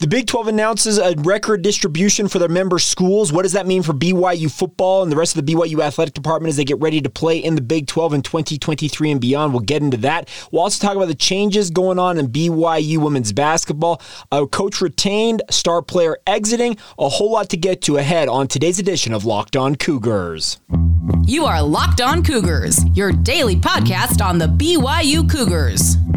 The Big 12 announces a record distribution for their member schools. What does that mean for BYU football and the rest of the BYU athletic department as they get ready to play in the Big 12 in 2023 and beyond? We'll get into that. We'll also talk about the changes going on in BYU women's basketball. A coach retained, star player exiting. A whole lot to get to ahead on today's edition of Locked On Cougars. You are Locked On Cougars, your daily podcast on the BYU Cougars,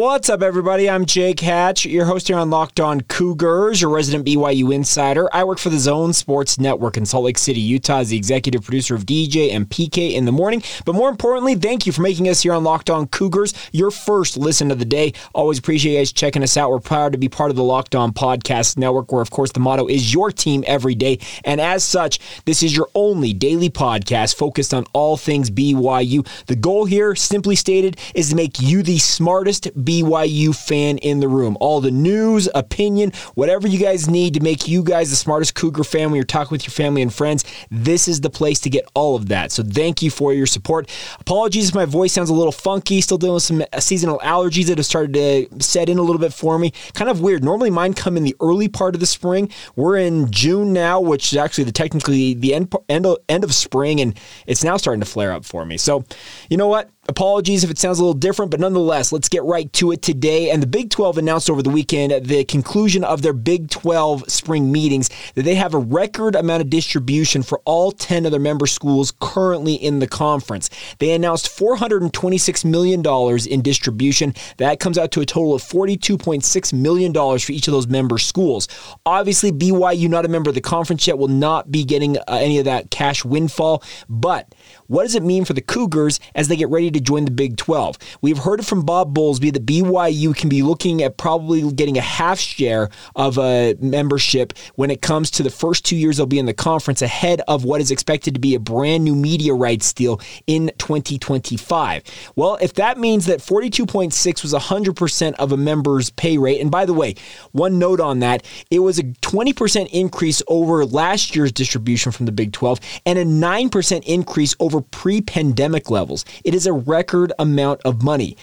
What's up, everybody? I'm Jake Hatch, your host here on Locked On Cougars, your resident BYU insider. I work for the Zone Sports Network in Salt Lake City, Utah, as the executive producer of DJ and PK in the morning. But more importantly, thank you for making us here on Locked On Cougars your first listen of the day. Always appreciate you guys checking us out. We're proud to be part of the Locked On Podcast Network, where, of course, the motto is your team every day. And as such, this is your only daily podcast focused on all things BYU. The goal here, simply stated, is to make you the smartest BYU fan in the room. All the news, opinion, whatever you guys need to make you guys the smartest Cougar fan when you're talking with your family and friends, this is the place to get all of that. So thank you for your support. Apologies if my voice sounds a little funky, still dealing with some seasonal allergies that have started to set in a little bit for me. Kind of weird. Normally mine come in the early part of the spring. We're in June now, which is actually the technically the end end of, end of spring, and it's now starting to flare up for me. So, you know what? Apologies if it sounds a little different, but nonetheless, let's get right to it today. And the Big 12 announced over the weekend at the conclusion of their Big 12 spring meetings that they have a record amount of distribution for all 10 of their member schools currently in the conference. They announced $426 million in distribution. That comes out to a total of $42.6 million for each of those member schools. Obviously, BYU, not a member of the conference yet, will not be getting uh, any of that cash windfall, but what does it mean for the Cougars as they get ready to join the Big 12? We've heard it from Bob Bowlesby that BYU can be looking at probably getting a half share of a membership when it comes to the first two years they'll be in the conference ahead of what is expected to be a brand new media rights deal in 2025. Well, if that means that 42.6 was 100% of a member's pay rate, and by the way, one note on that, it was a 20% increase over last year's distribution from the Big 12 and a 9% increase over pre pandemic levels. It is a record amount of money.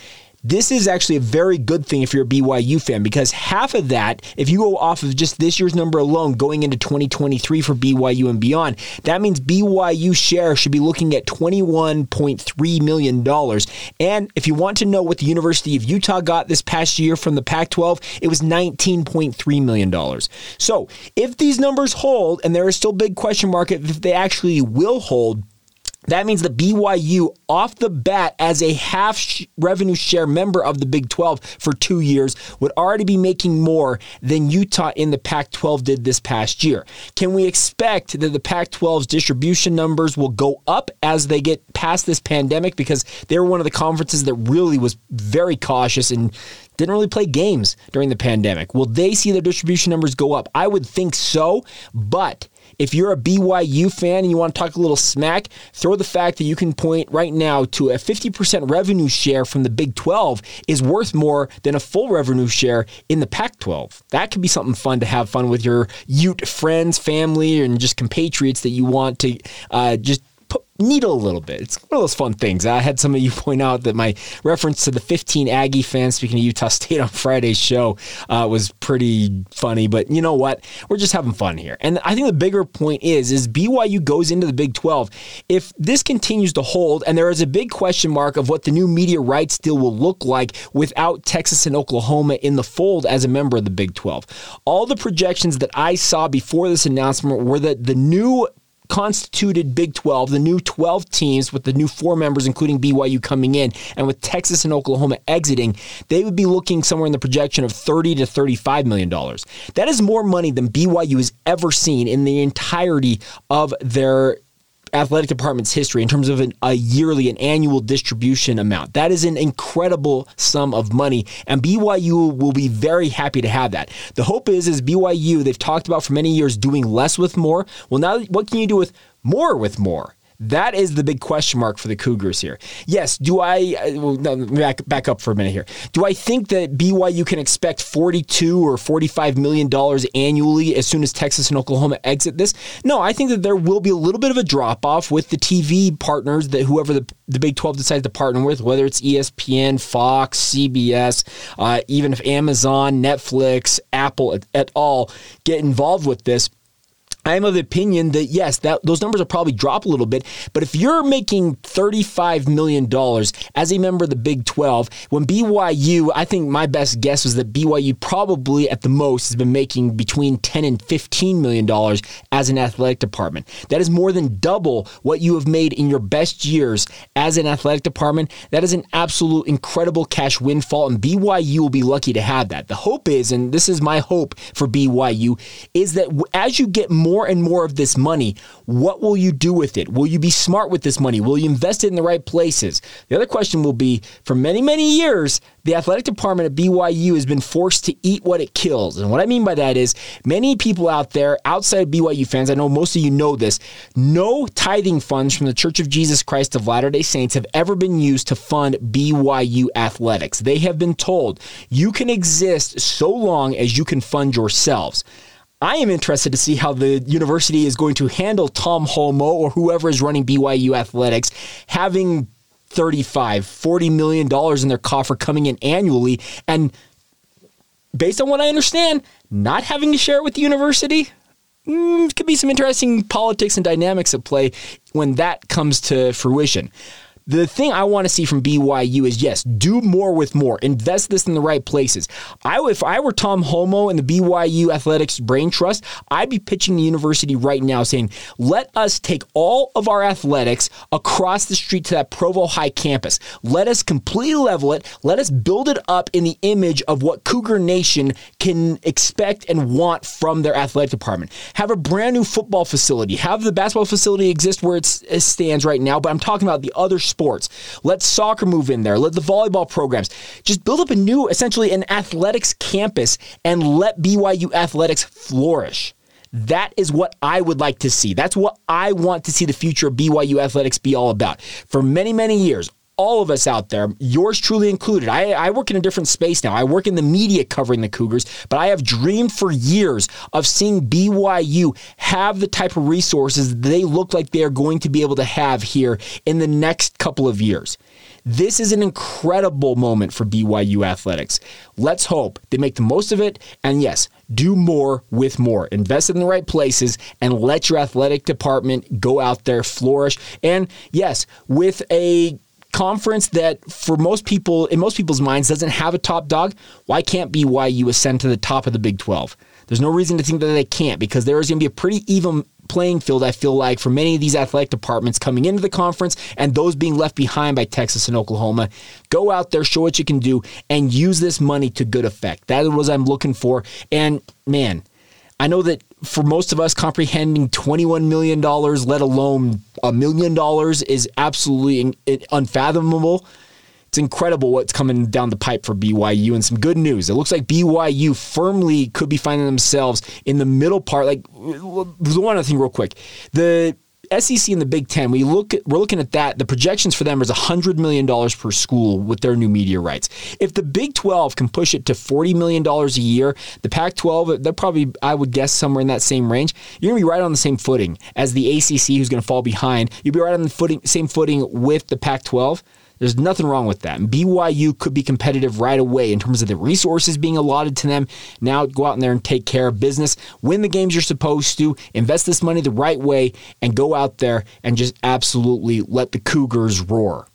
This is actually a very good thing if you're a BYU fan because half of that, if you go off of just this year's number alone going into 2023 for BYU and beyond, that means BYU share should be looking at $21.3 million. And if you want to know what the University of Utah got this past year from the Pac 12, it was $19.3 million. So if these numbers hold, and there is still big question mark if they actually will hold, that means that BYU, off the bat, as a half sh- revenue share member of the Big 12 for two years, would already be making more than Utah in the Pac 12 did this past year. Can we expect that the Pac 12's distribution numbers will go up as they get past this pandemic? Because they were one of the conferences that really was very cautious and didn't really play games during the pandemic. Will they see their distribution numbers go up? I would think so, but if you're a BYU fan and you want to talk a little smack, throw the fact that you can point right now to a 50% revenue share from the Big 12 is worth more than a full revenue share in the Pac 12. That could be something fun to have fun with your Ute friends, family, and just compatriots that you want to uh, just needle a little bit. It's one of those fun things. I had some of you point out that my reference to the 15 Aggie fans speaking to Utah State on Friday's show uh, was pretty funny, but you know what? We're just having fun here. And I think the bigger point is, is BYU goes into the Big 12. If this continues to hold, and there is a big question mark of what the new media rights deal will look like without Texas and Oklahoma in the fold as a member of the Big 12. All the projections that I saw before this announcement were that the new constituted Big 12, the new 12 teams with the new four members, including BYU coming in, and with Texas and Oklahoma exiting, they would be looking somewhere in the projection of 30 to 35 million dollars. That is more money than BYU has ever seen in the entirety of their athletic department's history in terms of an, a yearly, an annual distribution amount. That is an incredible sum of money, and BYU will be very happy to have that. The hope is, is BYU they've talked about for many years doing less with more. Well, now what can you do with more with more? That is the big question mark for the Cougars here. Yes, do I uh, back back up for a minute here? Do I think that BYU can expect 42 or 45 million dollars annually as soon as Texas and Oklahoma exit this? No, I think that there will be a little bit of a drop off with the TV partners that whoever the, the Big 12 decides to partner with, whether it's ESPN, Fox, CBS, uh, even if Amazon, Netflix, Apple et, et al get involved with this I'm of the opinion that yes, that those numbers will probably drop a little bit. But if you're making $35 million as a member of the Big 12, when BYU, I think my best guess was that BYU probably at the most has been making between 10 and 15 million dollars as an athletic department. That is more than double what you have made in your best years as an athletic department. That is an absolute incredible cash windfall, and BYU will be lucky to have that. The hope is, and this is my hope for BYU, is that as you get more more and more of this money, what will you do with it? Will you be smart with this money? Will you invest it in the right places? The other question will be for many, many years, the athletic department at BYU has been forced to eat what it kills. And what I mean by that is many people out there outside of BYU fans, I know most of you know this, no tithing funds from the Church of Jesus Christ of Latter day Saints have ever been used to fund BYU athletics. They have been told you can exist so long as you can fund yourselves. I am interested to see how the university is going to handle Tom Holmoe or whoever is running BYU athletics having 35, 40 million dollars in their coffer coming in annually and based on what I understand, not having to share it with the university. Mm, could be some interesting politics and dynamics at play when that comes to fruition. The thing I want to see from BYU is yes, do more with more. Invest this in the right places. I if I were Tom Holmoe and the BYU Athletics Brain Trust, I'd be pitching the university right now saying, "Let us take all of our athletics across the street to that Provo High campus. Let us completely level it. Let us build it up in the image of what Cougar Nation can expect and want from their athletic department. Have a brand new football facility. Have the basketball facility exist where it stands right now, but I'm talking about the other. Let soccer move in there. Let the volleyball programs just build up a new, essentially, an athletics campus and let BYU athletics flourish. That is what I would like to see. That's what I want to see the future of BYU athletics be all about. For many, many years, all of us out there, yours truly included. I, I, work in a different space now. I work in the media covering the Cougars, but I have dreamed for years of seeing BYU have the type of resources they look like they are going to be able to have here in the next couple of years. This is an incredible moment for BYU athletics. Let's hope they make the most of it. And yes, do more with more. Invest in the right places and let your athletic department go out there, flourish. And yes, with a conference that for most people in most people's minds doesn't have a top dog, why can't BYU ascend to the top of the Big 12? There's no reason to think that they can't because there is going to be a pretty even playing field, I feel like, for many of these athletic departments coming into the conference and those being left behind by Texas and Oklahoma. Go out there, show what you can do, and use this money to good effect. That is what I'm looking for. And man, I know that for most of us, comprehending $21 million, let alone a million dollars, is absolutely unfathomable. It's incredible what's coming down the pipe for BYU and some good news. It looks like BYU firmly could be finding themselves in the middle part. Like, one other thing, real quick. The SEC and the Big Ten, we look at, we're looking at that. The projections for them is $100 million per school with their new media rights. If the Big 12 can push it to $40 million a year, the Pac 12, they're probably, I would guess, somewhere in that same range. You're going to be right on the same footing as the ACC, who's going to fall behind. You'll be right on the footing, same footing with the Pac 12. There's nothing wrong with that. BYU could be competitive right away in terms of the resources being allotted to them. Now go out in there and take care of business, win the games you're supposed to, invest this money the right way, and go out there and just absolutely let the Cougars roar.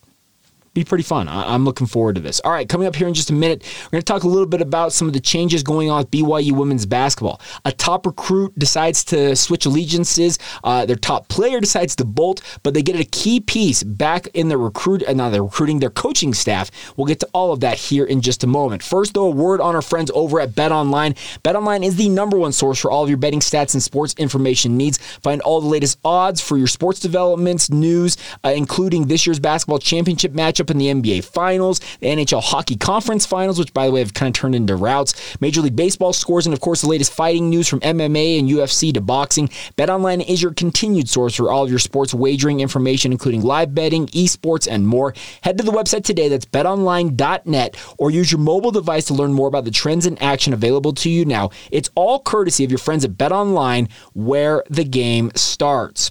Be pretty fun. I- am looking forward to this. All right, coming up here in just a minute, we're going to talk a little bit about some of the changes going on with BYU women's basketball. A top recruit decides to switch allegiances. Uh, their top player decides to bolt, but they get a key piece back in the recruit, and uh, now they're recruiting their coaching staff. We'll get to all of that here in just a moment. First, though, a word on our friends over at Bet Online. Bet Online is the number one source for all of your betting stats and sports information needs. Find all the latest odds for your sports developments, news, uh, including this year's basketball championship matchup in the NBA Finals, the NHL Hockey Conference Finals, which, by the way, have kind of turned into routes, Major League Baseball scores, and of course, the latest fighting news from MMA and UFC to boxing. BetOnline is your continued source for all of your sports wagering information, including live betting, esports, and more. Head to the website today. That's betonline.net, or use your mobile device to learn more about the trends and action available to you now. It's all courtesy of your friends at BetOnline, where the game starts.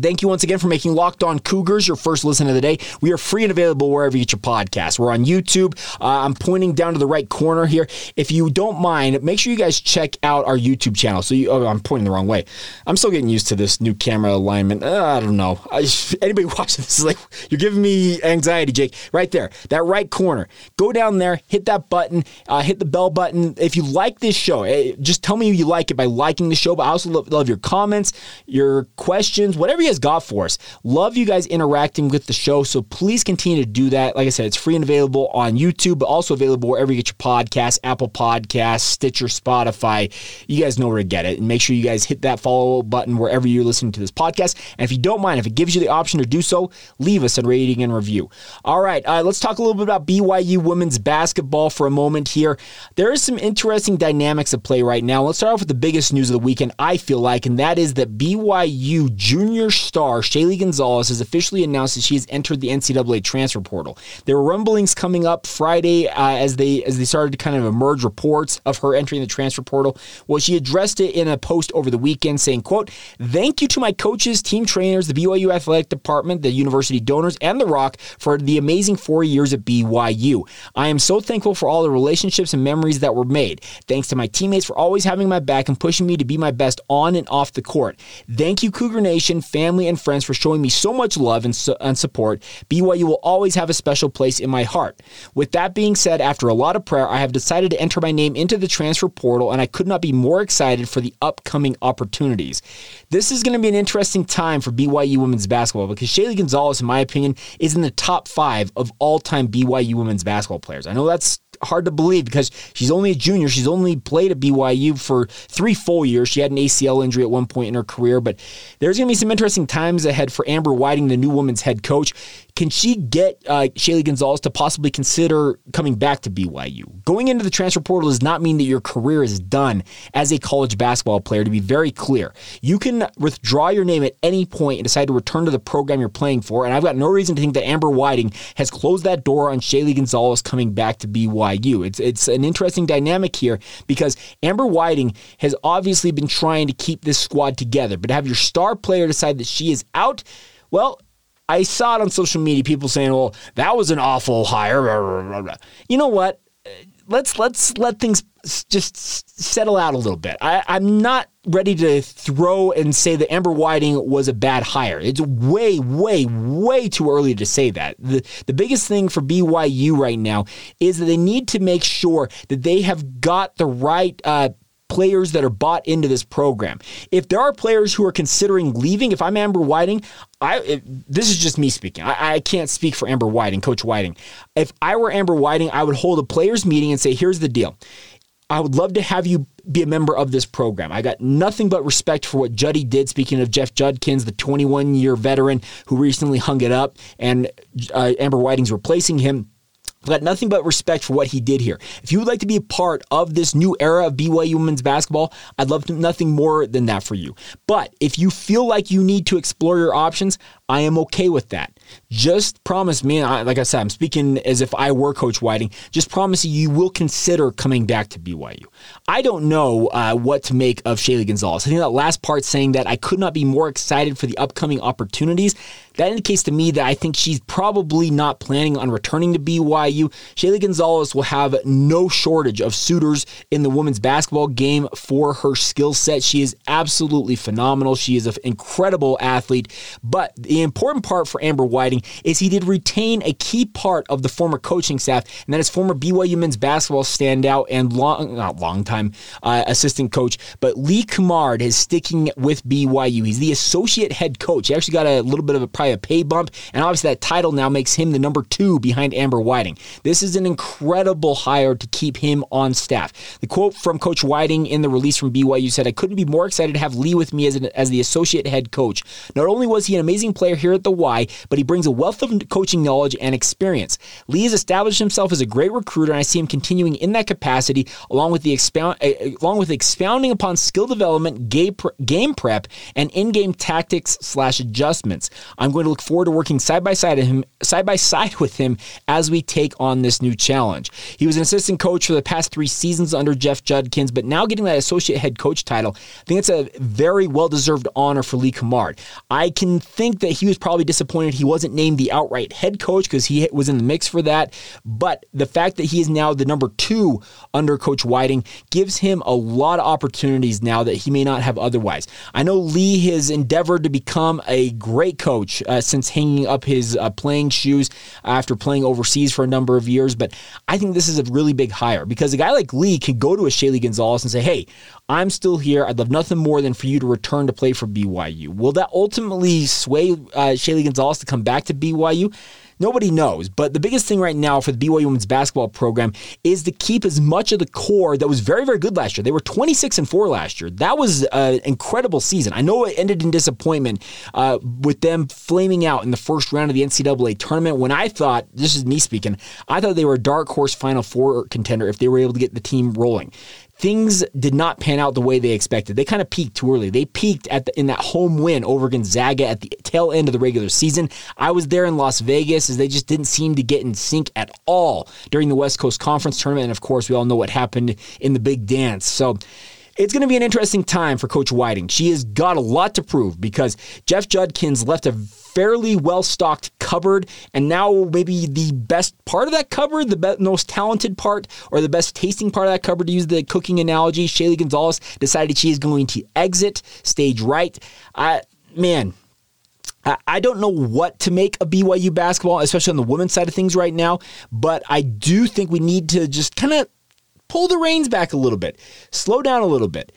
Thank you once again for making Locked On Cougars your first listen of the day. We are free and available wherever you get your podcast. We're on YouTube. Uh, I'm pointing down to the right corner here. If you don't mind, make sure you guys check out our YouTube channel. So you, oh, I'm pointing the wrong way. I'm still getting used to this new camera alignment. Uh, I don't know. I, anybody watching this is like, you're giving me anxiety, Jake. Right there, that right corner. Go down there, hit that button, uh, hit the bell button. If you like this show, eh, just tell me you like it by liking the show. But I also love, love your comments, your questions, whatever you guys got for us. Love you guys interacting with the show, so please continue to do that. Like I said, it's free and available on YouTube, but also available wherever you get your podcast, Apple Podcasts, Stitcher, Spotify. You guys know where to get it. And make sure you guys hit that follow button wherever you're listening to this podcast. And if you don't mind, if it gives you the option to do so, leave us a rating and review. All right, uh, let's talk a little bit about BYU women's basketball for a moment here. There is some interesting dynamics at play right now. Let's start off with the biggest news of the weekend, I feel like, and that is that BYU junior star Shaylee Gonzales has officially announced that she has entered the NCAA transfer portal. There were rumblings coming up Friday uh, as they as they started to kind of emerge reports of her entering the transfer portal. Well, she addressed it in a post over the weekend, saying, "quote Thank you to my coaches, team trainers, the BYU athletic department, the university donors, and the Rock for the amazing four years at BYU. I am so thankful for all the relationships and memories that were made. Thanks to my teammates for always having my back and pushing me to be my best on and off the court. Thank you, Cougar Nation, family, and friends for showing me so much love and, su- and support. BYU will always have a special place in my heart. With that being said, after a lot of prayer, I have decided to enter my name into the transfer portal, and I could not be more excited for the upcoming opportunities. This is going to be an interesting time for BYU women's basketball because Shaylee Gonzales, in my opinion, is in the top five of all time BYU women's basketball players. I know that's hard to believe because she's only a junior. She's only played at BYU for three full years. She had an ACL injury at one point in her career, but there's going to be some interesting times ahead for Amber Whiting, the new women's head coach. Can she get uh, Shaylee Gonzales to possibly consider coming back to BYU? Going into the transfer portal does not mean that your career is done as a college basketball player, to be very clear. You can withdraw your name at any point and decide to return to the program you're playing for, and I've got no reason to think that Amber Whiting has closed that door on Shaylee Gonzales coming back to BYU. It's, it's an interesting dynamic here because Amber Whiting has obviously been trying to keep this squad together, but to have your star player decide that she is out, well, I saw it on social media, people saying, "Well, that was an awful hire." You know what? Let's let's let things just settle out a little bit. I, I'm not ready to throw and say that Amber Whiting was a bad hire. It's way, way, way too early to say that. The, the biggest thing for BYU right now is that they need to make sure that they have got the right uh, players that are bought into this program. If there are players who are considering leaving, if I'm Amber Whiting, I this is just me speaking. I, I, can't speak for Amber Whiting, Coach Whiting. If I were Amber Whiting, I would hold a players meeting and say, "Here's the deal. I would love to have you be a member of this program. I got nothing but respect for what Juddy did. Speaking of Jeff Judkins, the 21 year veteran who recently hung it up, and uh, Amber Whiting's replacing him I've got nothing but respect for what he did here. If you would like to be a part of this new era of BYU women's basketball, I'd love nothing more than that for you. But if you feel like you need to explore your options, I am okay with that. Just promise me, like I said, I'm speaking as if I were Coach Whiting, just promise you, you will consider coming back to BYU. I don't know uh, what to make of Shaylee Gonzales. I think that last part saying that I could not be more excited for the upcoming opportunities that indicates to me that I think she's probably not planning on returning to BYU. Shaylee Gonzales will have no shortage of suitors in the women's basketball game for her skill set. She is absolutely phenomenal. She is an incredible athlete. But the important part for Amber Whiting is he did retain a key part of the former coaching staff, and that is former BYU men's basketball standout and long, not long time uh, assistant coach, but Lee Cummard is sticking with BYU. He's the associate head coach. He actually got a little bit of a a pay bump, and obviously that title now makes him the number two behind Amber Whiting. This is an incredible hire to keep him on staff. The quote from Coach Whiting in the release from BYU said, I couldn't be more excited to have Lee with me as, an, as the associate head coach. Not only was he an amazing player here at the Y, but he brings a wealth of coaching knowledge and experience. Lee has established himself as a great recruiter, and I see him continuing in that capacity, along with the expound, uh, along with expounding upon skill development, game prep, and in-game tactics slash adjustments. I'm going to look forward to working side by side him, side by side with him as we take on this new challenge. He was an assistant coach for the past three seasons under Jeff Judkins, but now getting that associate head coach title, I think it's a very well deserved honor for Lee Cummard. I can think that he was probably disappointed he wasn't named the outright head coach because he was in the mix for that, but the fact that he is now the number two under Coach Whiting gives him a lot of opportunities now that he may not have otherwise. I know Lee has endeavored to become a great coach uh, since hanging up his uh, playing shoes after playing overseas for a number of years. But I think this is a really big hire because a guy like Lee can go to a Shaylee Gonzales and say, hey, I'm still here. I'd love nothing more than for you to return to play for BYU. Will that ultimately sway uh, Shaylee Gonzales to come back to BYU? Nobody knows. But the biggest thing right now for the BYU women's basketball program is to keep as much of the core that was very, very good last year. They were 26 and 4 last year. That was an incredible season. I know it ended in disappointment uh, with them flaming out in the first round of the NCAA tournament when I thought, this is me speaking, I thought they were a dark horse Final Four contender if they were able to get the team rolling things did not pan out the way they expected. They kind of peaked too early. They peaked at the, in that home win over Gonzaga at the tail end of the regular season. I was there in Las Vegas as they just didn't seem to get in sync at all during the West Coast Conference tournament. And of course, we all know what happened in the big dance. So it's going to be an interesting time for Coach Whiting. She has got a lot to prove because Jeff Judkins left a fairly well stocked cupboard, and now maybe the best part of that cupboard, the most talented part, or the best tasting part of that cupboard, to use the cooking analogy, Shaylee Gonzales decided she is going to exit stage right. Uh, man, I don't know what to make of BYU basketball, especially on the women's side of things right now, but I do think we need to just kind of pull the reins back a little bit, slow down a little bit.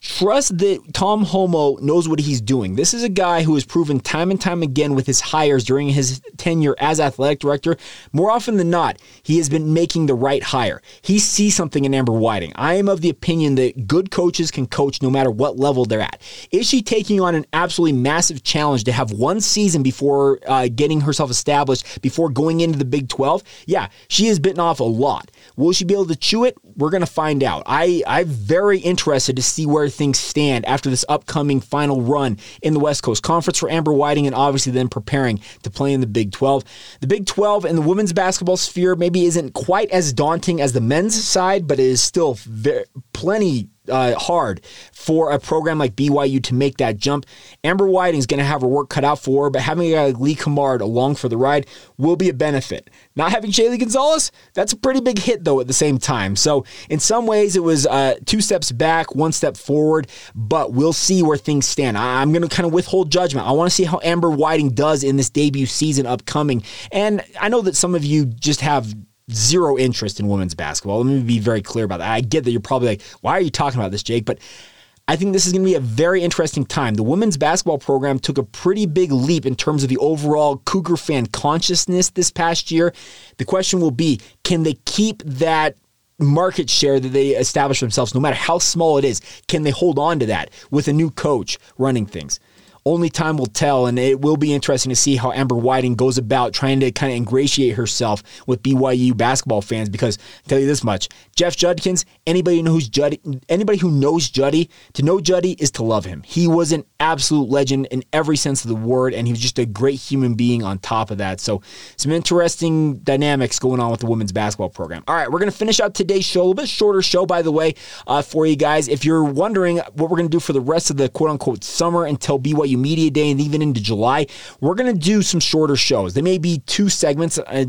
Trust that Tom Holmoe knows what he's doing. This is a guy who has proven time and time again with his hires during his tenure as athletic director. More often than not, he has been making the right hire. He sees something in Amber Whiting. I am of the opinion that good coaches can coach no matter what level they're at. Is she taking on an absolutely massive challenge to have one season before uh, getting herself established, before going into the Big 12? Yeah, she has bitten off a lot. Will she be able to chew it? We're going to find out. I, I'm very interested to see where things stand after this upcoming final run in the West Coast Conference for Amber Whiting and obviously then preparing to play in the Big 12. The Big 12 in the women's basketball sphere maybe isn't quite as daunting as the men's side, but it is still very, plenty uh, hard for a program like BYU to make that jump. Amber Whiting is going to have her work cut out for her, but having a guy like Lee Cummard along for the ride will be a benefit. Not having Shaylee Gonzales, that's a pretty big hit though at the same time. So in some ways it was uh, two steps back, one step forward, but we'll see where things stand. I- I'm going to kind of withhold judgment. I want to see how Amber Whiting does in this debut season upcoming. And I know that some of you just have zero interest in women's basketball. Let me be very clear about that. I get that you're probably like, why are you talking about this, Jake? But I think this is going to be a very interesting time. The women's basketball program took a pretty big leap in terms of the overall Cougar fan consciousness this past year. The question will be can they keep that market share that they establish themselves, no matter how small it is? Can they hold on to that with a new coach running things? Only time will tell, and it will be interesting to see how Amber Whiting goes about trying to kind of ingratiate herself with BYU basketball fans. Because I'll tell you this much: Jeff Judkins, anybody knows Juddy, anybody who knows Juddy, to know Juddy is to love him. He was an absolute legend in every sense of the word, and he was just a great human being on top of that. So, some interesting dynamics going on with the women's basketball program. All right, we're going to finish out today's show, a little bit shorter show, by the way, uh, for you guys. If you're wondering what we're going to do for the rest of the quote unquote summer until BYU Media Day and even into July, we're going to do some shorter shows. They may be two segments. Uh,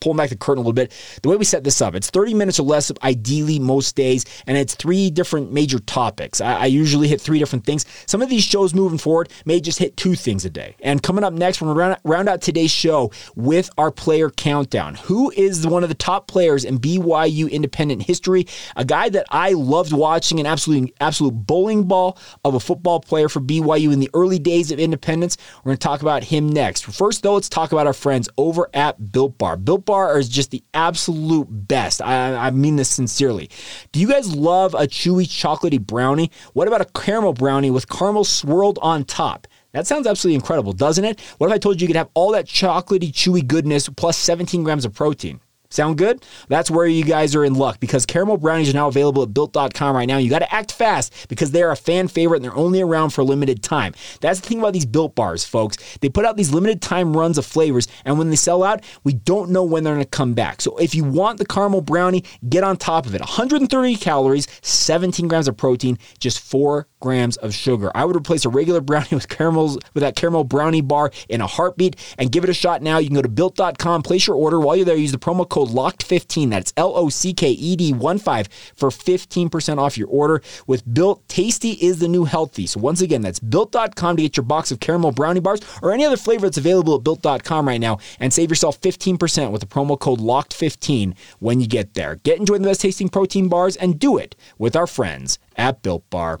pulling back the curtain a little bit, the way we set this up, it's 30 minutes or less, ideally most days, and it's three different major topics. I, I, usually hit three different things. Some of these shows moving forward may just hit two things a day. And coming up next, we're going to round, out today's show with our player countdown. Who is one of the top players in BYU independent history? A guy that I loved watching, an absolute, absolute bowling ball of a football player for BYU in the early days of independence. We're going to talk about him next. First, though, let's talk about our friends over at Built Bar. Built bar is just the absolute best. I, I mean this sincerely. Do you guys love a chewy chocolatey brownie? What about a caramel brownie with caramel swirled on top? That sounds absolutely incredible, doesn't it? What if I told you you could have all that chocolatey, chewy goodness plus 17 grams of protein? Sound good? That's where you guys are in luck because caramel brownies are now available at built.com right now. You got to act fast because they're a fan favorite and they're only around for a limited time. That's the thing about these built bars, folks. They put out these limited time runs of flavors, and when they sell out, we don't know when they're going to come back. So if you want the caramel brownie, get on top of it. 130 calories, 17 grams of protein, just 4 grams of sugar. I would replace a regular brownie with caramels with that caramel brownie bar in a heartbeat and give it a shot now. You can go to built.com, place your order. While you're there, use the promo code code LOCKED15. That's L O C K E D 1 5 for 15% off your order. With Built, tasty is the new healthy. So once again, that's built.com to get your box of caramel brownie bars or any other flavor that's available at built.com right now and save yourself 15% with the promo code LOCKED15 when you get there. Get enjoying the best tasting protein bars and do it with our friends at Built Bar.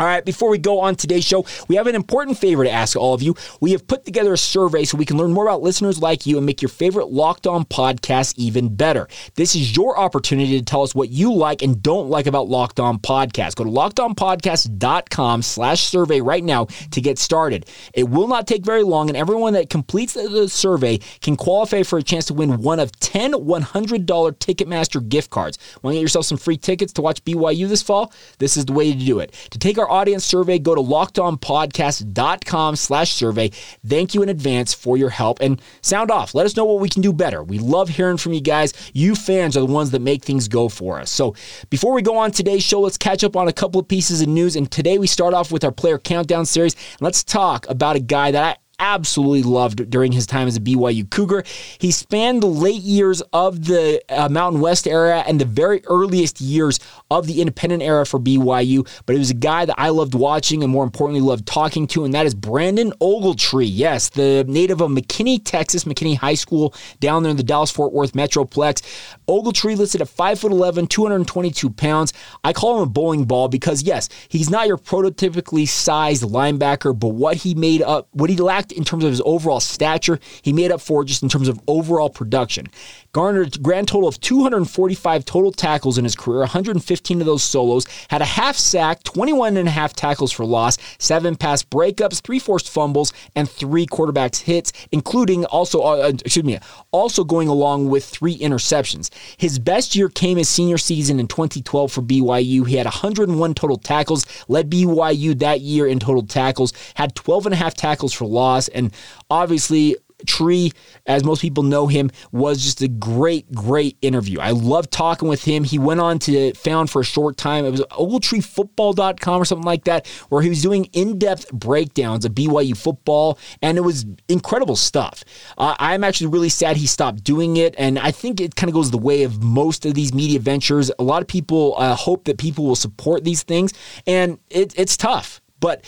All right, before we go on today's show, we have an important favor to ask all of you. We have put together a survey so we can learn more about listeners like you and make your favorite Locked On podcast even better. This is your opportunity to tell us what you like and don't like about Locked On Podcast. Go to lockedonpodcast.com slash survey right now to get started. It will not take very long, and everyone that completes the survey can qualify for a chance to win one of 10 $100 Ticketmaster gift cards. Want to get yourself some free tickets to watch BYU this fall? This is the way to do it. To take our audience survey, go to lockedonpodcast.com slash survey. Thank you in advance for your help and sound off. Let us know what we can do better. We love hearing from you guys. You fans are the ones that make things go for us. So before we go on today's show, let's catch up on a couple of pieces of news. And today we start off with our player countdown series. Let's talk about a guy that I absolutely loved during his time as a BYU Cougar. He spanned the late years of the uh, Mountain West era and the very earliest years of the independent era for BYU, but he was a guy that I loved watching and more importantly loved talking to, and that is Brandon Ogletree. Yes, the native of McKinney, Texas, McKinney High School down there in the Dallas Fort Worth Metroplex. Ogletree listed at 5'11, 222 pounds. I call him a bowling ball because, yes, he's not your prototypically sized linebacker, but what he made up, what he lacked in terms of his overall stature. He made up for just in terms of overall production. Garnered grand total of 245 total tackles in his career, 115 of those solos, had a half sack, 21 and a half tackles for loss, seven pass breakups, three forced fumbles, and three quarterbacks hits, including also, uh, uh excuse me, also going along with three interceptions. His best year came his senior season in 2012 for BYU. He had 101 total tackles, led BYU that year in total tackles, had 12 and a half tackles for loss, and obviously Ogletree, as most people know him, was just a great, great interview. I loved talking with him. He went on to found for a short time. It was ogletreefootball.com or something like that, where he was doing in-depth breakdowns of BYU football, and it was incredible stuff. Uh, I'm actually really sad he stopped doing it, and I think it kind of goes the way of most of these media ventures. A lot of people uh, hope that people will support these things, and it, it's tough. But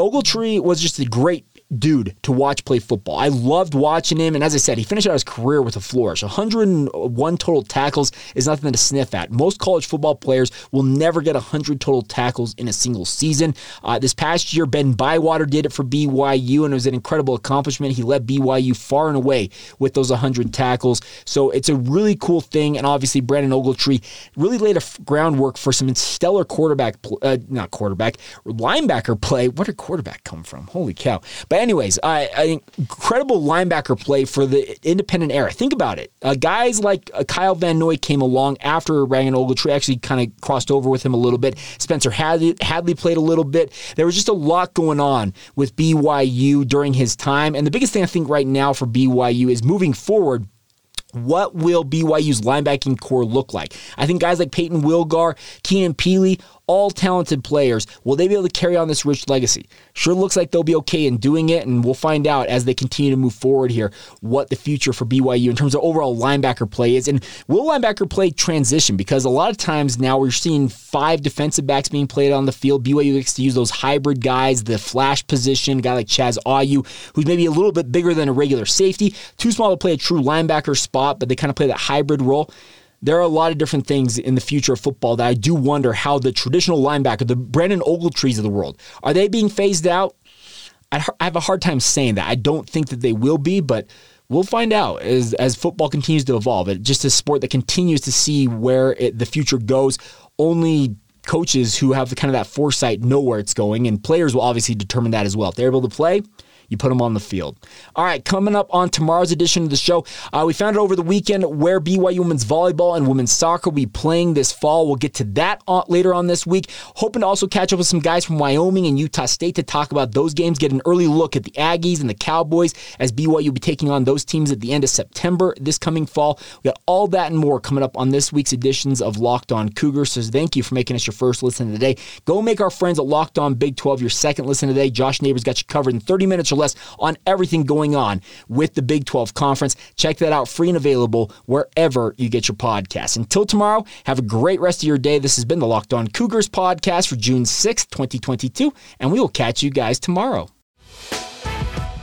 Ogletree was just a great dude to watch play football. I loved watching him, and as I said, he finished out his career with a flourish. 101 total tackles is nothing to sniff at. Most college football players will never get 100 total tackles in a single season. Uh, this past year, Ben Bywater did it for BYU, and it was an incredible accomplishment. He led BYU far and away with those 100 tackles. So it's a really cool thing, and obviously Brandon Ogletree really laid a groundwork for some stellar quarterback, uh, not quarterback, linebacker play. Where did quarterback come from? Holy cow! But anyways, uh, an incredible linebacker play for the independent era. Think about it. Uh, guys like uh, Kyle Van Noy came along after Brandon Ogletree actually kind of crossed over with him a little bit. Spencer Hadley, Hadley played a little bit. There was just a lot going on with BYU during his time. And the biggest thing I think right now for BYU is moving forward what will BYU's linebacking corps look like? I think guys like Payton Wilgar, Keenan Pili, all talented players. Will they be able to carry on this rich legacy? Sure looks like they'll be okay in doing it, and we'll find out as they continue to move forward here what the future for BYU in terms of overall linebacker play is. And will linebacker play transition? Because a lot of times now we're seeing five defensive backs being played on the field. BYU likes to use those hybrid guys, the flash position, guy like Chaz Ayu, who's maybe a little bit bigger than a regular safety, too small to play a true linebacker spot, but they kind of play that hybrid role there are a lot of different things in the future of football that I do wonder how the traditional linebacker, the Brandon Ogletrees of the world, are they being phased out? I have a hard time saying that. I don't think that they will be, but we'll find out as as football continues to evolve. It just a sport that continues to see where it, the future goes. Only coaches who have the, kind of that foresight know where it's going, and players will obviously determine that as well. If they're able to play, you put them on the field. All right, coming up on tomorrow's edition of the show, uh, we found out over the weekend where BYU women's volleyball and women's soccer will be playing this fall. We'll get to that on, later on this week. Hoping to also catch up with some guys from Wyoming and Utah State to talk about those games, get an early look at the Aggies and the Cowboys as BYU will be taking on those teams at the end of September this coming fall. We got all that and more coming up on this week's editions of Locked On Cougars. So thank you for making us your first listen of the day. Go make our friends at Locked On Big 12 your second listen today. Josh Neighbors got you covered in 30 minutes or less on everything going on with the Big 12 Conference. Check that out free and available wherever you get your podcasts. Until tomorrow, have a great rest of your day. This has been the Locked On Cougars podcast for June 6th, 2022, and we will catch you guys tomorrow.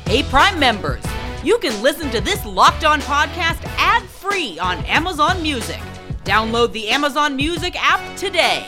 Hey, Prime members, you can listen to this Locked On podcast ad free on Amazon Music. Download the Amazon Music app today.